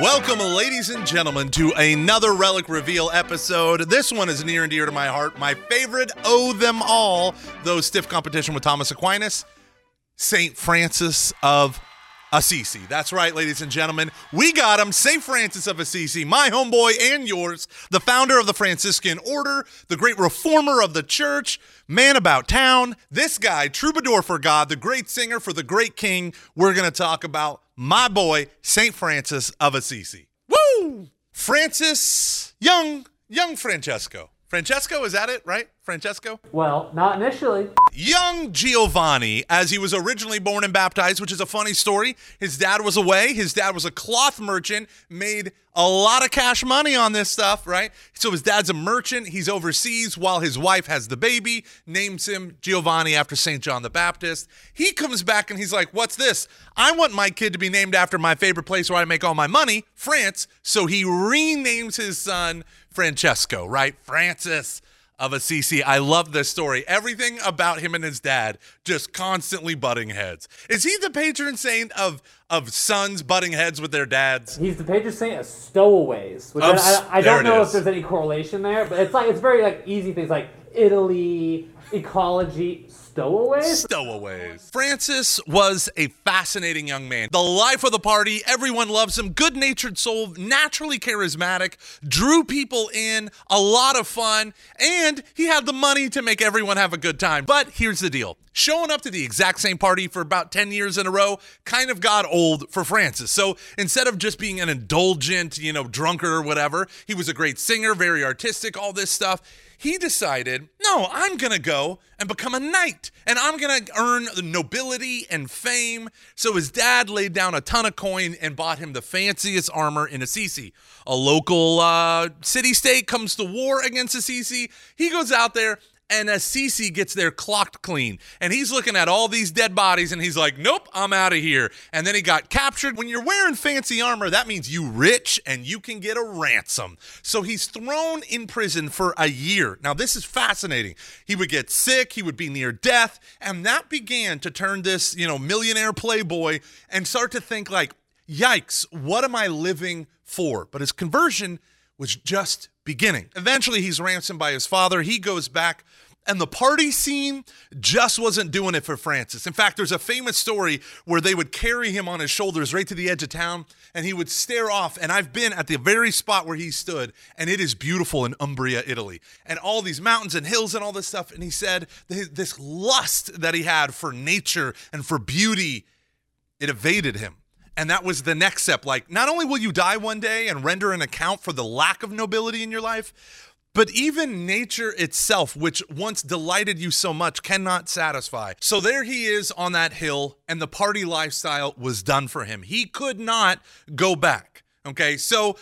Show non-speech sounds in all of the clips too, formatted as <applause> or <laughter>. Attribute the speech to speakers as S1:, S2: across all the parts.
S1: Welcome, ladies and gentlemen, to another Relic Reveal episode. This one is near and dear to my heart. My favorite, owe them all, though stiff competition with Thomas Aquinas, St. Francis of Assisi. That's right, ladies and gentlemen. We got him, St. Francis of Assisi, my homeboy and yours, the founder of the Franciscan Order, the great reformer of the church, man about town. This guy, troubadour for God, the great singer for the great king. We're going to talk about my boy, St. Francis of Assisi. Woo! Francis, young, young Francesco. Francesco, is that it, right? Francesco?
S2: Well, not initially.
S1: Young Giovanni, as he was originally born and baptized, which is a funny story. His dad was away. His dad was a cloth merchant, made a lot of cash money on this stuff, right? So his dad's a merchant. He's overseas while his wife has the baby, names him Giovanni after St. John the Baptist. He comes back and he's like, What's this? I want my kid to be named after my favorite place where I make all my money, France. So he renames his son Francesco, right? Francis of Assisi. I love this story. Everything about him and his dad just constantly butting heads. Is he the patron saint of of sons butting heads with their dads?
S2: He's the patron saint of stowaways. Which
S1: Of
S2: I, I, I don't know
S1: is.
S2: if there's any correlation there, but it's like it's very like easy things like Italy, ecology, stowaways.
S1: Stowaways. Francis was a fascinating young man. The life of the party, everyone loves him, good natured soul, naturally charismatic, drew people in, a lot of fun, and he had the money to make everyone have a good time. But here's the deal showing up to the exact same party for about 10 years in a row kind of got old for Francis. So instead of just being an indulgent, you know, drunkard or whatever, he was a great singer, very artistic, all this stuff he decided, no, I'm going to go and become a knight and I'm going to earn nobility and fame. So his dad laid down a ton of coin and bought him the fanciest armor in Assisi. A local uh, city state comes to war against Assisi. He goes out there and Assisi gets there clocked clean. And he's looking at all these dead bodies and he's like, nope, I'm out of here. And then he got captured. When you're wearing fancy armor, that means you rich and you can get a ransom. So he's thrown in prison for a year. Now, this is fascinating. He would get sick, he would be near death, and that began to turn this, you know, millionaire playboy and start to think like, yikes, what am I living for? But his conversion was just beginning. Eventually, he's ransomed by his father. He goes back, and the party scene just wasn't doing it for Francis. In fact, there's a famous story where they would carry him on his shoulders right to the edge of town, and he would stare off. And I've been at the very spot where he stood, and it is beautiful in Umbria, Italy, and all these mountains and hills and all this stuff. And he said th- this lust that he had for nature and for beauty, it evaded him. And that was the next step. Like, not only will you die one day and render an account for the lack of nobility in your life, but even nature itself, which once delighted you so much, cannot satisfy. So there he is on that hill, and the party lifestyle was done for him. He could not go back. Okay, so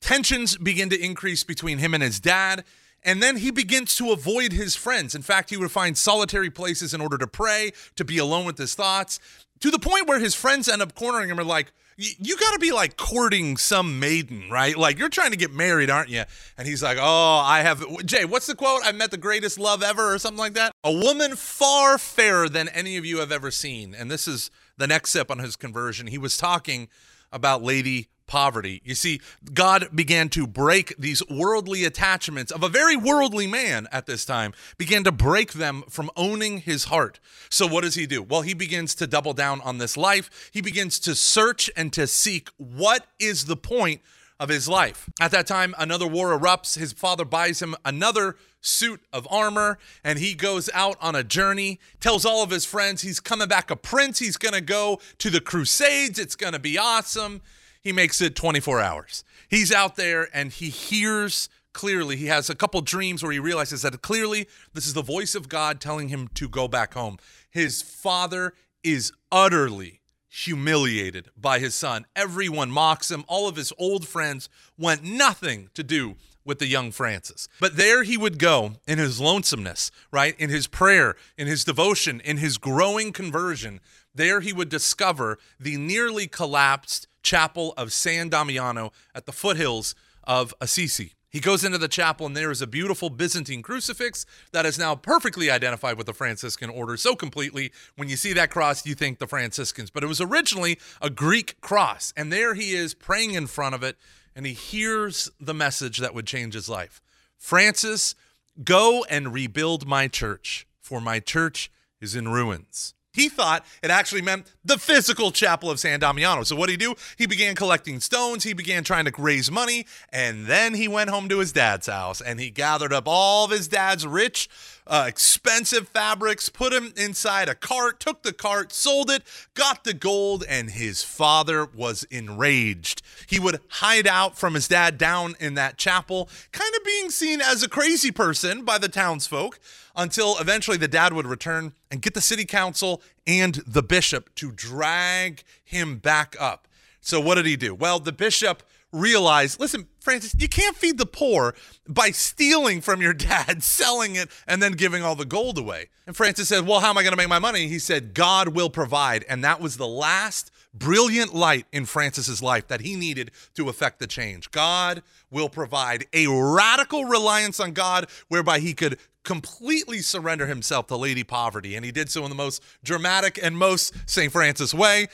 S1: tensions begin to increase between him and his dad. And then he begins to avoid his friends. In fact, he would find solitary places in order to pray, to be alone with his thoughts, to the point where his friends end up cornering him are like, You got to be like courting some maiden, right? Like you're trying to get married, aren't you? And he's like, Oh, I have. Jay, what's the quote? I met the greatest love ever, or something like that. A woman far fairer than any of you have ever seen. And this is the next step on his conversion. He was talking about Lady Poverty. You see, God began to break these worldly attachments of a very worldly man at this time, began to break them from owning his heart. So, what does he do? Well, he begins to double down on this life. He begins to search and to seek what is the point of his life. At that time, another war erupts. His father buys him another suit of armor and he goes out on a journey, tells all of his friends he's coming back a prince. He's going to go to the Crusades. It's going to be awesome. He makes it 24 hours. He's out there and he hears clearly. He has a couple dreams where he realizes that clearly this is the voice of God telling him to go back home. His father is utterly humiliated by his son. Everyone mocks him. All of his old friends want nothing to do with the young Francis. But there he would go in his lonesomeness, right? In his prayer, in his devotion, in his growing conversion. There he would discover the nearly collapsed chapel of San Damiano at the foothills of Assisi. He goes into the chapel, and there is a beautiful Byzantine crucifix that is now perfectly identified with the Franciscan order so completely. When you see that cross, you think the Franciscans. But it was originally a Greek cross. And there he is praying in front of it, and he hears the message that would change his life Francis, go and rebuild my church, for my church is in ruins. He thought it actually meant the physical chapel of San Damiano. So what did he do? He began collecting stones, he began trying to raise money, and then he went home to his dad's house and he gathered up all of his dad's rich, uh, expensive fabrics, put them inside a cart, took the cart, sold it, got the gold, and his father was enraged. He would hide out from his dad down in that chapel, kind of being seen as a crazy person by the townsfolk until eventually the dad would return and get the city council and the bishop to drag him back up. So, what did he do? Well, the bishop realized listen, Francis, you can't feed the poor by stealing from your dad, <laughs> selling it, and then giving all the gold away. And Francis said, Well, how am I going to make my money? He said, God will provide. And that was the last brilliant light in Francis's life that he needed to affect the change. God will provide a radical reliance on God whereby he could completely surrender himself to Lady Poverty. And he did so in the most dramatic and most St. Francis way.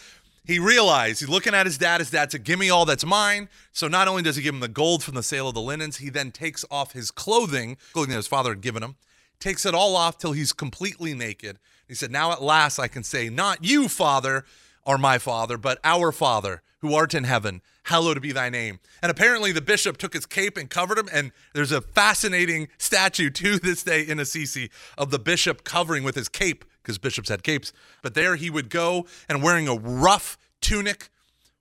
S1: He realized he's looking at his dad. His dad said, Give me all that's mine. So not only does he give him the gold from the sale of the linens, he then takes off his clothing, clothing that his father had given him, takes it all off till he's completely naked. He said, Now at last I can say, Not you, Father, are my Father, but our Father who art in heaven, hallowed be thy name. And apparently the bishop took his cape and covered him. And there's a fascinating statue to this day in Assisi of the bishop covering with his cape, because bishops had capes. But there he would go and wearing a rough tunic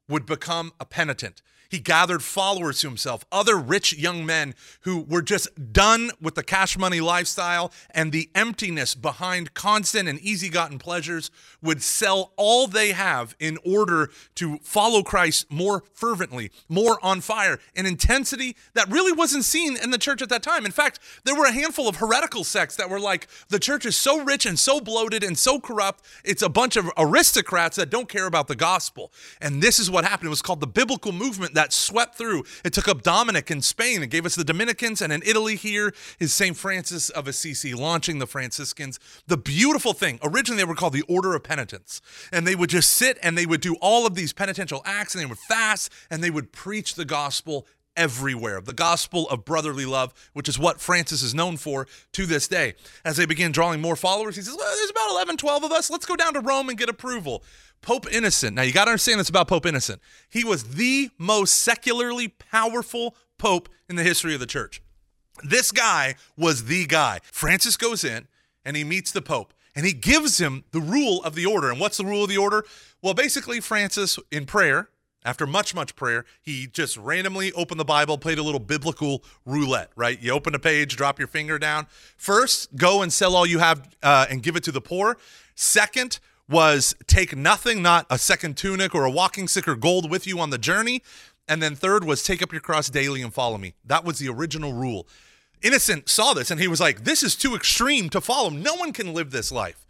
S1: would become a penitent. He gathered followers to himself, other rich young men who were just done with the cash money lifestyle and the emptiness behind constant and easy gotten pleasures, would sell all they have in order to follow Christ more fervently, more on fire, an intensity that really wasn't seen in the church at that time. In fact, there were a handful of heretical sects that were like, the church is so rich and so bloated and so corrupt, it's a bunch of aristocrats that don't care about the gospel. And this is what happened. It was called the biblical movement that swept through. It took up Dominic in Spain and gave us the Dominicans, and in Italy here is St. Francis of Assisi launching the Franciscans. The beautiful thing, originally they were called the Order of Penitents, and they would just sit and they would do all of these penitential acts, and they would fast, and they would preach the gospel everywhere. The gospel of brotherly love, which is what Francis is known for to this day. As they begin drawing more followers, he says, well, There's about 11, 12 of us. Let's go down to Rome and get approval. Pope Innocent. Now, you got to understand this about Pope Innocent. He was the most secularly powerful pope in the history of the church. This guy was the guy. Francis goes in and he meets the pope and he gives him the rule of the order. And what's the rule of the order? Well, basically, Francis, in prayer, after much, much prayer, he just randomly opened the Bible, played a little biblical roulette, right? You open a page, drop your finger down. First, go and sell all you have uh, and give it to the poor. Second, was take nothing, not a second tunic or a walking stick or gold with you on the journey. And then third was take up your cross daily and follow me. That was the original rule. Innocent saw this and he was like, This is too extreme to follow. No one can live this life.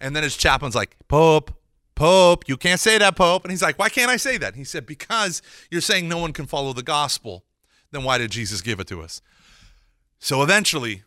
S1: And then his chaplain's like, Pope, Pope, you can't say that, Pope. And he's like, Why can't I say that? He said, Because you're saying no one can follow the gospel. Then why did Jesus give it to us? So eventually,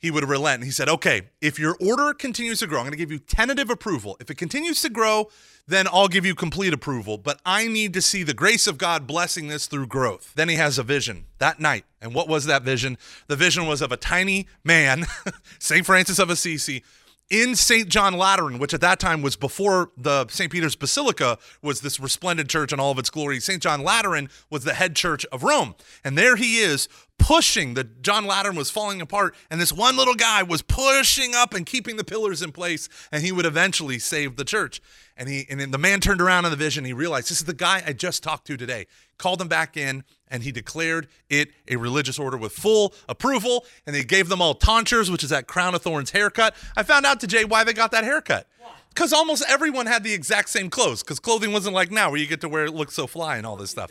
S1: he would relent. He said, okay, if your order continues to grow, I'm going to give you tentative approval. If it continues to grow, then I'll give you complete approval. But I need to see the grace of God blessing this through growth. Then he has a vision that night. And what was that vision? The vision was of a tiny man, <laughs> St. Francis of Assisi, in St. John Lateran, which at that time was before the St. Peter's Basilica was this resplendent church in all of its glory. St. John Lateran was the head church of Rome. And there he is pushing the John Lateran was falling apart and this one little guy was pushing up and keeping the pillars in place and he would eventually save the church. And he and the man turned around in the vision he realized this is the guy I just talked to today. Called him back in and he declared it a religious order with full approval and they gave them all tonsures which is that crown of thorns haircut. I found out today why they got that haircut. Because almost everyone had the exact same clothes because clothing wasn't like now where you get to wear it looks so fly and all this stuff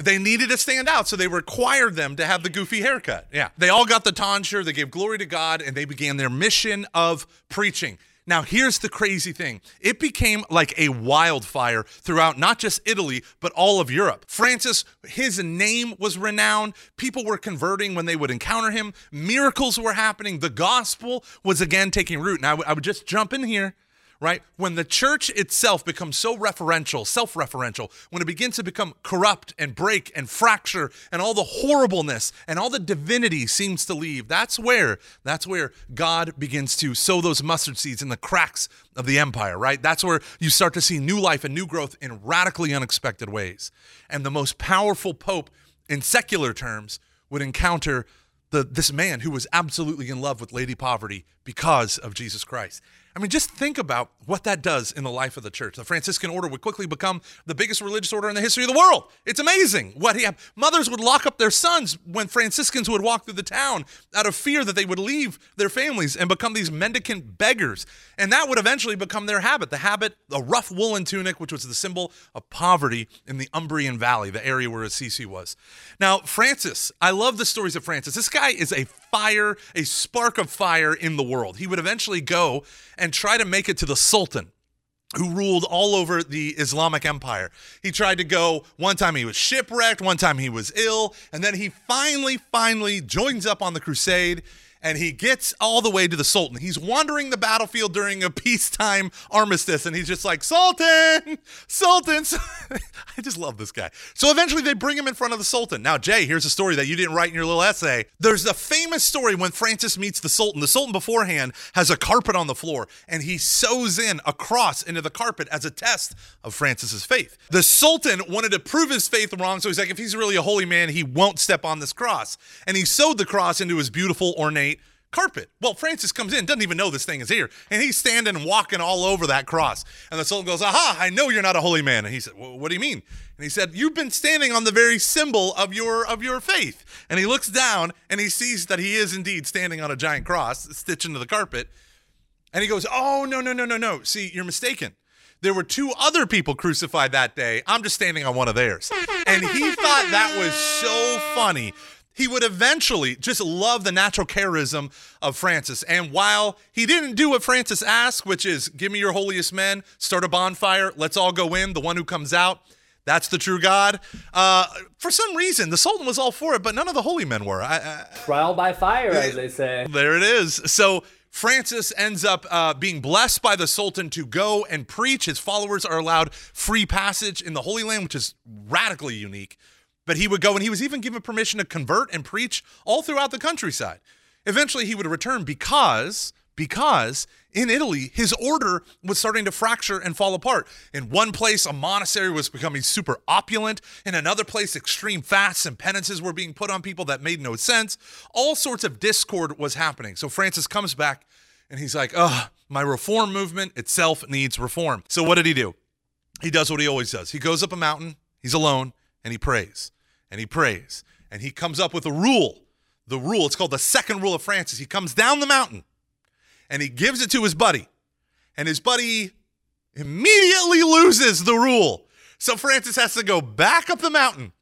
S1: they needed to stand out, so they required them to have the goofy haircut. Yeah. They all got the tonsure, they gave glory to God, and they began their mission of preaching. Now, here's the crazy thing it became like a wildfire throughout not just Italy, but all of Europe. Francis, his name was renowned. People were converting when they would encounter him. Miracles were happening. The gospel was again taking root. Now, I would- I would just jump in here right? When the church itself becomes so referential, self referential, when it begins to become corrupt and break and fracture and all the horribleness and all the divinity seems to leave, that's where, that's where God begins to sow those mustard seeds in the cracks of the empire, right? That's where you start to see new life and new growth in radically unexpected ways. And the most powerful pope in secular terms would encounter the, this man who was absolutely in love with Lady Poverty because of Jesus Christ. I mean, just think about what that does in the life of the church. The Franciscan order would quickly become the biggest religious order in the history of the world. It's amazing what he. Mothers would lock up their sons when Franciscans would walk through the town out of fear that they would leave their families and become these mendicant beggars. And that would eventually become their habit. The habit, a rough woolen tunic, which was the symbol of poverty in the Umbrian Valley, the area where Assisi was. Now, Francis, I love the stories of Francis. This guy is a fire, a spark of fire in the world. He would eventually go and try to make it to the Sultan who ruled all over the Islamic Empire. He tried to go, one time he was shipwrecked, one time he was ill, and then he finally, finally joins up on the crusade and he gets all the way to the Sultan. He's wandering the battlefield during a <laughs> peacetime armistice and he's just like, Sultan, Sultan. <laughs> I just love this guy. So eventually they bring him in front of the Sultan. Now, Jay, here's a story that you didn't write in your little essay. There's a famous story when Francis meets the Sultan. The Sultan beforehand has a carpet on the floor and he sews in a cross into the carpet as a test of Francis's faith. The Sultan wanted to prove his faith wrong, so he's like, if he's really a holy man, he won't step on this cross. And he sewed the cross into his beautiful, ornate carpet. Well, Francis comes in, doesn't even know this thing is here, and he's standing walking all over that cross. And the soul goes, Aha, I know you're not a holy man. And he said, What do you mean? And he said, You've been standing on the very symbol of your of your faith. And he looks down and he sees that he is indeed standing on a giant cross stitched into the carpet. And he goes, Oh, no, no, no, no, no. See, you're mistaken. There were two other people crucified that day. I'm just standing on one of theirs. And he thought that was so funny. He would eventually just love the natural charism of Francis. And while he didn't do what Francis asked, which is give me your holiest men, start a bonfire, let's all go in, the one who comes out, that's the true God. Uh, for some reason, the Sultan was all for it, but none of the holy men were. I, I,
S2: Trial by fire, as they say.
S1: there it is. So Francis ends up uh, being blessed by the Sultan to go and preach. His followers are allowed free passage in the Holy Land, which is radically unique. But he would go and he was even given permission to convert and preach all throughout the countryside. Eventually, he would return because because in Italy, his order was starting to fracture and fall apart. In one place, a monastery was becoming super opulent. In another place, extreme fasts and penances were being put on people that made no sense. All sorts of discord was happening. So Francis comes back and he's like, ugh, my reform movement itself needs reform. So what did he do? He does what he always does. He goes up a mountain, he's alone, and he prays. And he prays. And he comes up with a rule. The rule, it's called the second rule of Francis. He comes down the mountain and he gives it to his buddy. And his buddy immediately loses the rule. So Francis has to go back up the mountain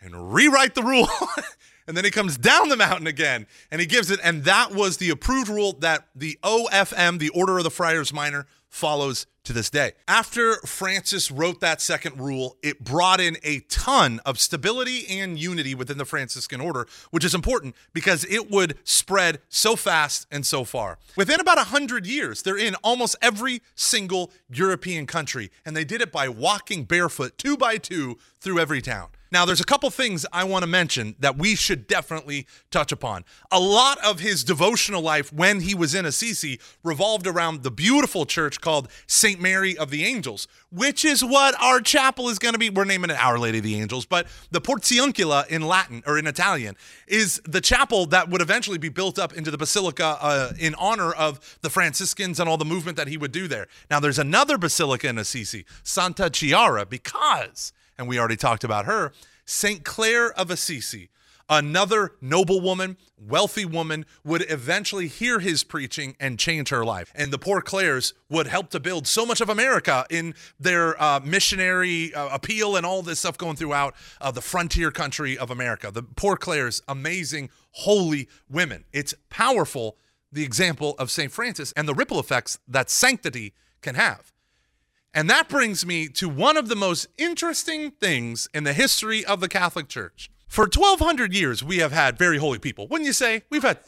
S1: and rewrite the rule. <laughs> and then he comes down the mountain again and he gives it. And that was the approved rule that the OFM, the Order of the Friars Minor, follows to this day. After Francis wrote that second rule, it brought in a ton of stability and unity within the Franciscan order, which is important because it would spread so fast and so far. Within about 100 years, they're in almost every single European country, and they did it by walking barefoot, two by two, through every town. Now, there's a couple things I want to mention that we should definitely touch upon. A lot of his devotional life when he was in Assisi revolved around the beautiful church called St. Mary of the Angels, which is what our chapel is going to be. We're naming it Our Lady of the Angels, but the Portiuncula in Latin or in Italian is the chapel that would eventually be built up into the basilica uh, in honor of the Franciscans and all the movement that he would do there. Now, there's another basilica in Assisi, Santa Chiara, because and we already talked about her, St. Clare of Assisi, another noble woman, wealthy woman, would eventually hear his preaching and change her life. And the poor Clares would help to build so much of America in their uh, missionary uh, appeal and all this stuff going throughout uh, the frontier country of America. The poor Clares, amazing, holy women. It's powerful the example of St. Francis and the ripple effects that sanctity can have. And that brings me to one of the most interesting things in the history of the Catholic Church. For 1200 years we have had very holy people. Wouldn't you say? We've had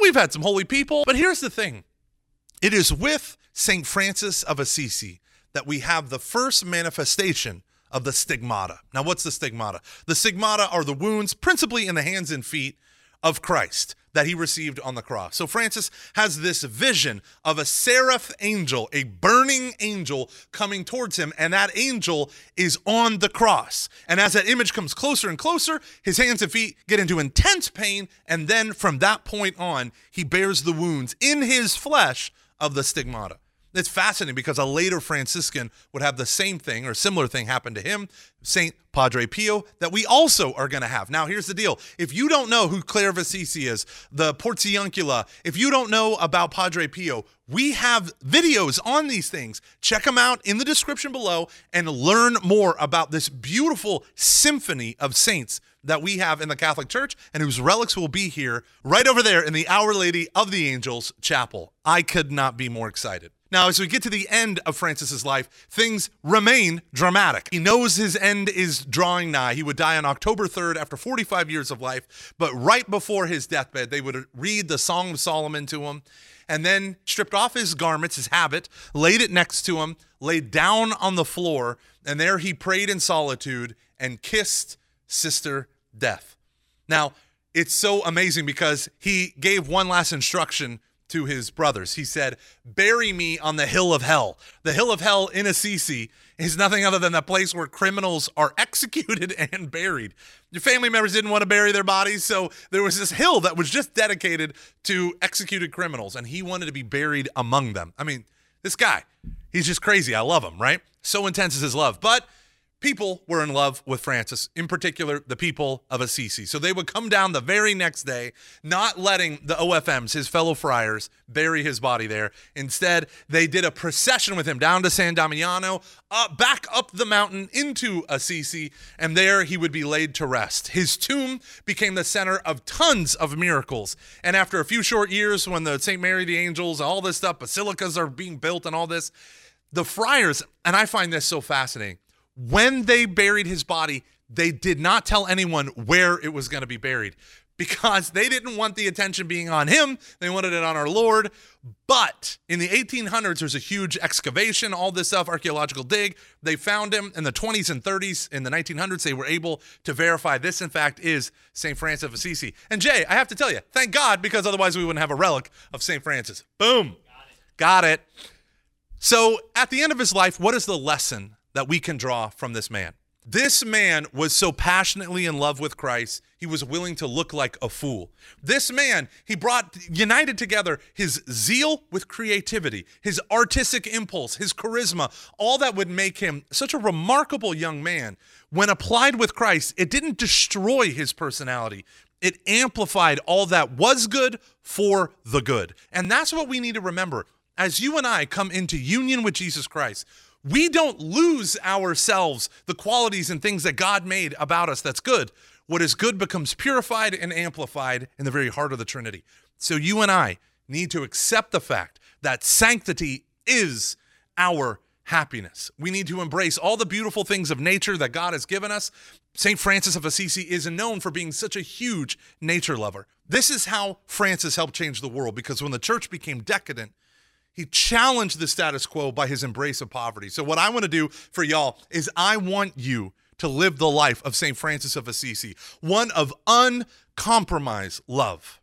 S1: we've had some holy people, but here's the thing. It is with St. Francis of Assisi that we have the first manifestation of the stigmata. Now, what's the stigmata? The stigmata are the wounds, principally in the hands and feet of Christ that he received on the cross. So Francis has this vision of a seraph angel, a burning angel coming towards him, and that angel is on the cross. And as that image comes closer and closer, his hands and feet get into intense pain, and then from that point on, he bears the wounds in his flesh of the stigmata. It's fascinating because a later Franciscan would have the same thing or similar thing happen to him, Saint Padre Pio, that we also are going to have. Now, here's the deal. If you don't know who Clare of Assisi is, the Portiuncula, if you don't know about Padre Pio, we have videos on these things. Check them out in the description below and learn more about this beautiful symphony of saints that we have in the Catholic Church and whose relics will be here right over there in the Our Lady of the Angels Chapel. I could not be more excited. Now, as we get to the end of Francis's life, things remain dramatic. He knows his end is drawing nigh. He would die on October 3rd after 45 years of life, but right before his deathbed, they would read the Song of Solomon to him and then stripped off his garments, his habit, laid it next to him, laid down on the floor, and there he prayed in solitude and kissed Sister Death. Now, it's so amazing because he gave one last instruction to his brothers. He said, Bury me on the hill of hell. The hill of hell in Assisi is nothing other than the place where criminals are <laughs> executed and buried. Your family members didn't want to bury their bodies, so there was this hill that was just dedicated to executed criminals, and he wanted to be buried among them. I mean, this guy, he's just crazy. I love him, right? So intense is his love. But people were in love with Francis, in particular, the people of Assisi. So they would come down the very next day, not letting the OFMs, his fellow friars, bury his body there. Instead, they did a procession with him down to San Damiano, up, back up the mountain into Assisi, and there he would be laid to rest. His tomb became the center of tons of miracles. And after a few short years, when the St. Mary the Angels, all this stuff, basilicas are being built and all this, the friars, and I find this so fascinating when they buried his body, they did not tell anyone where it was going to be buried <laughs> because they didn't want the attention being on him. They wanted it on our Lord. But in the 1800s, there's a huge excavation, all this stuff, archaeological dig. They found him in the 20s and 30s. In the 1900s, they were able to verify this, in fact, is St. Francis of Assisi. And Jay, I have to tell you, thank God, because otherwise we wouldn't have a relic of St. Francis. Boom. Got it. Got it. So at the end of his life, what is the lesson that we can draw from this man. This man was so passionately in love with Christ, he was willing to look like a fool. This man, he brought, united together his zeal with creativity, his artistic impulse, his charisma, all that would make him such a remarkable young man. When applied with Christ, it didn't destroy his personality, it amplified all that was good for the good. And that's what we need to remember. As you and I come into union with Jesus Christ, we don't lose ourselves, the qualities and things that God made about us that's good. What is good becomes purified and amplified in the very heart of the Trinity. So you and I need to accept the fact that sanctity is our happiness. We need to embrace all the beautiful things of nature that God has given us. St. Francis of Assisi is known for being such a huge nature lover. This is how Francis helped change the world because when the church became decadent, he challenged the status quo by his embrace of poverty. So, what I want to do for y'all is I want you to live the life of St. Francis of Assisi, one of uncompromised love.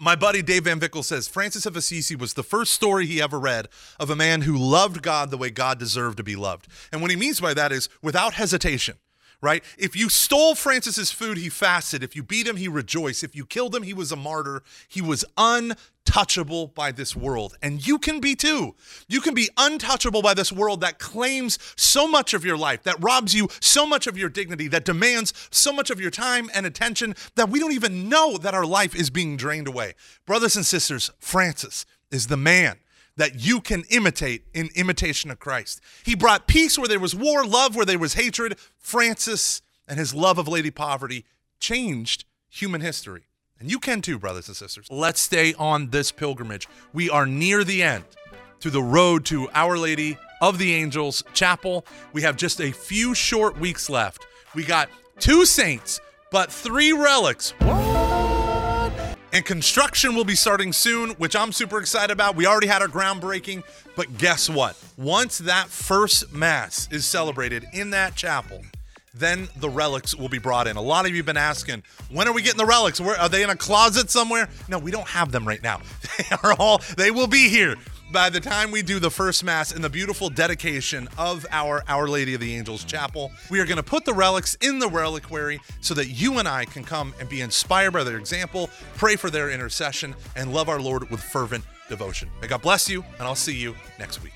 S1: My buddy Dave Van Vickle says Francis of Assisi was the first story he ever read of a man who loved God the way God deserved to be loved. And what he means by that is without hesitation right? If you stole Francis's food, he fasted. If you beat him, he rejoiced. If you killed him, he was a martyr. He was untouchable by this world. And you can be too. You can be untouchable by this world that claims so much of your life, that robs you so much of your dignity, that demands so much of your time and attention that we don't even know that our life is being drained away. Brothers and sisters, Francis is the man that you can imitate in imitation of Christ. He brought peace where there was war, love where there was hatred. Francis and his love of Lady Poverty changed human history. And you can too, brothers and sisters. Let's stay on this pilgrimage. We are near the end to the road to Our Lady of the Angels Chapel. We have just a few short weeks left. We got two saints, but three relics. What? And construction will be starting soon, which I'm super excited about. We already had our groundbreaking, but guess what? Once that first Mass is celebrated in that chapel, then the relics will be brought in. A lot of you have been asking, when are we getting the relics? Where are they in a closet somewhere? No, we don't have them right now. <laughs> They are all they will be here by the time we do the first mass in the beautiful dedication of our Our Lady of the Angels chapel. We are going to put the relics in the reliquary so that you and I can come and be inspired by their example, pray for their intercession, and love our Lord with fervent devotion. May God bless you, and I'll see you next week.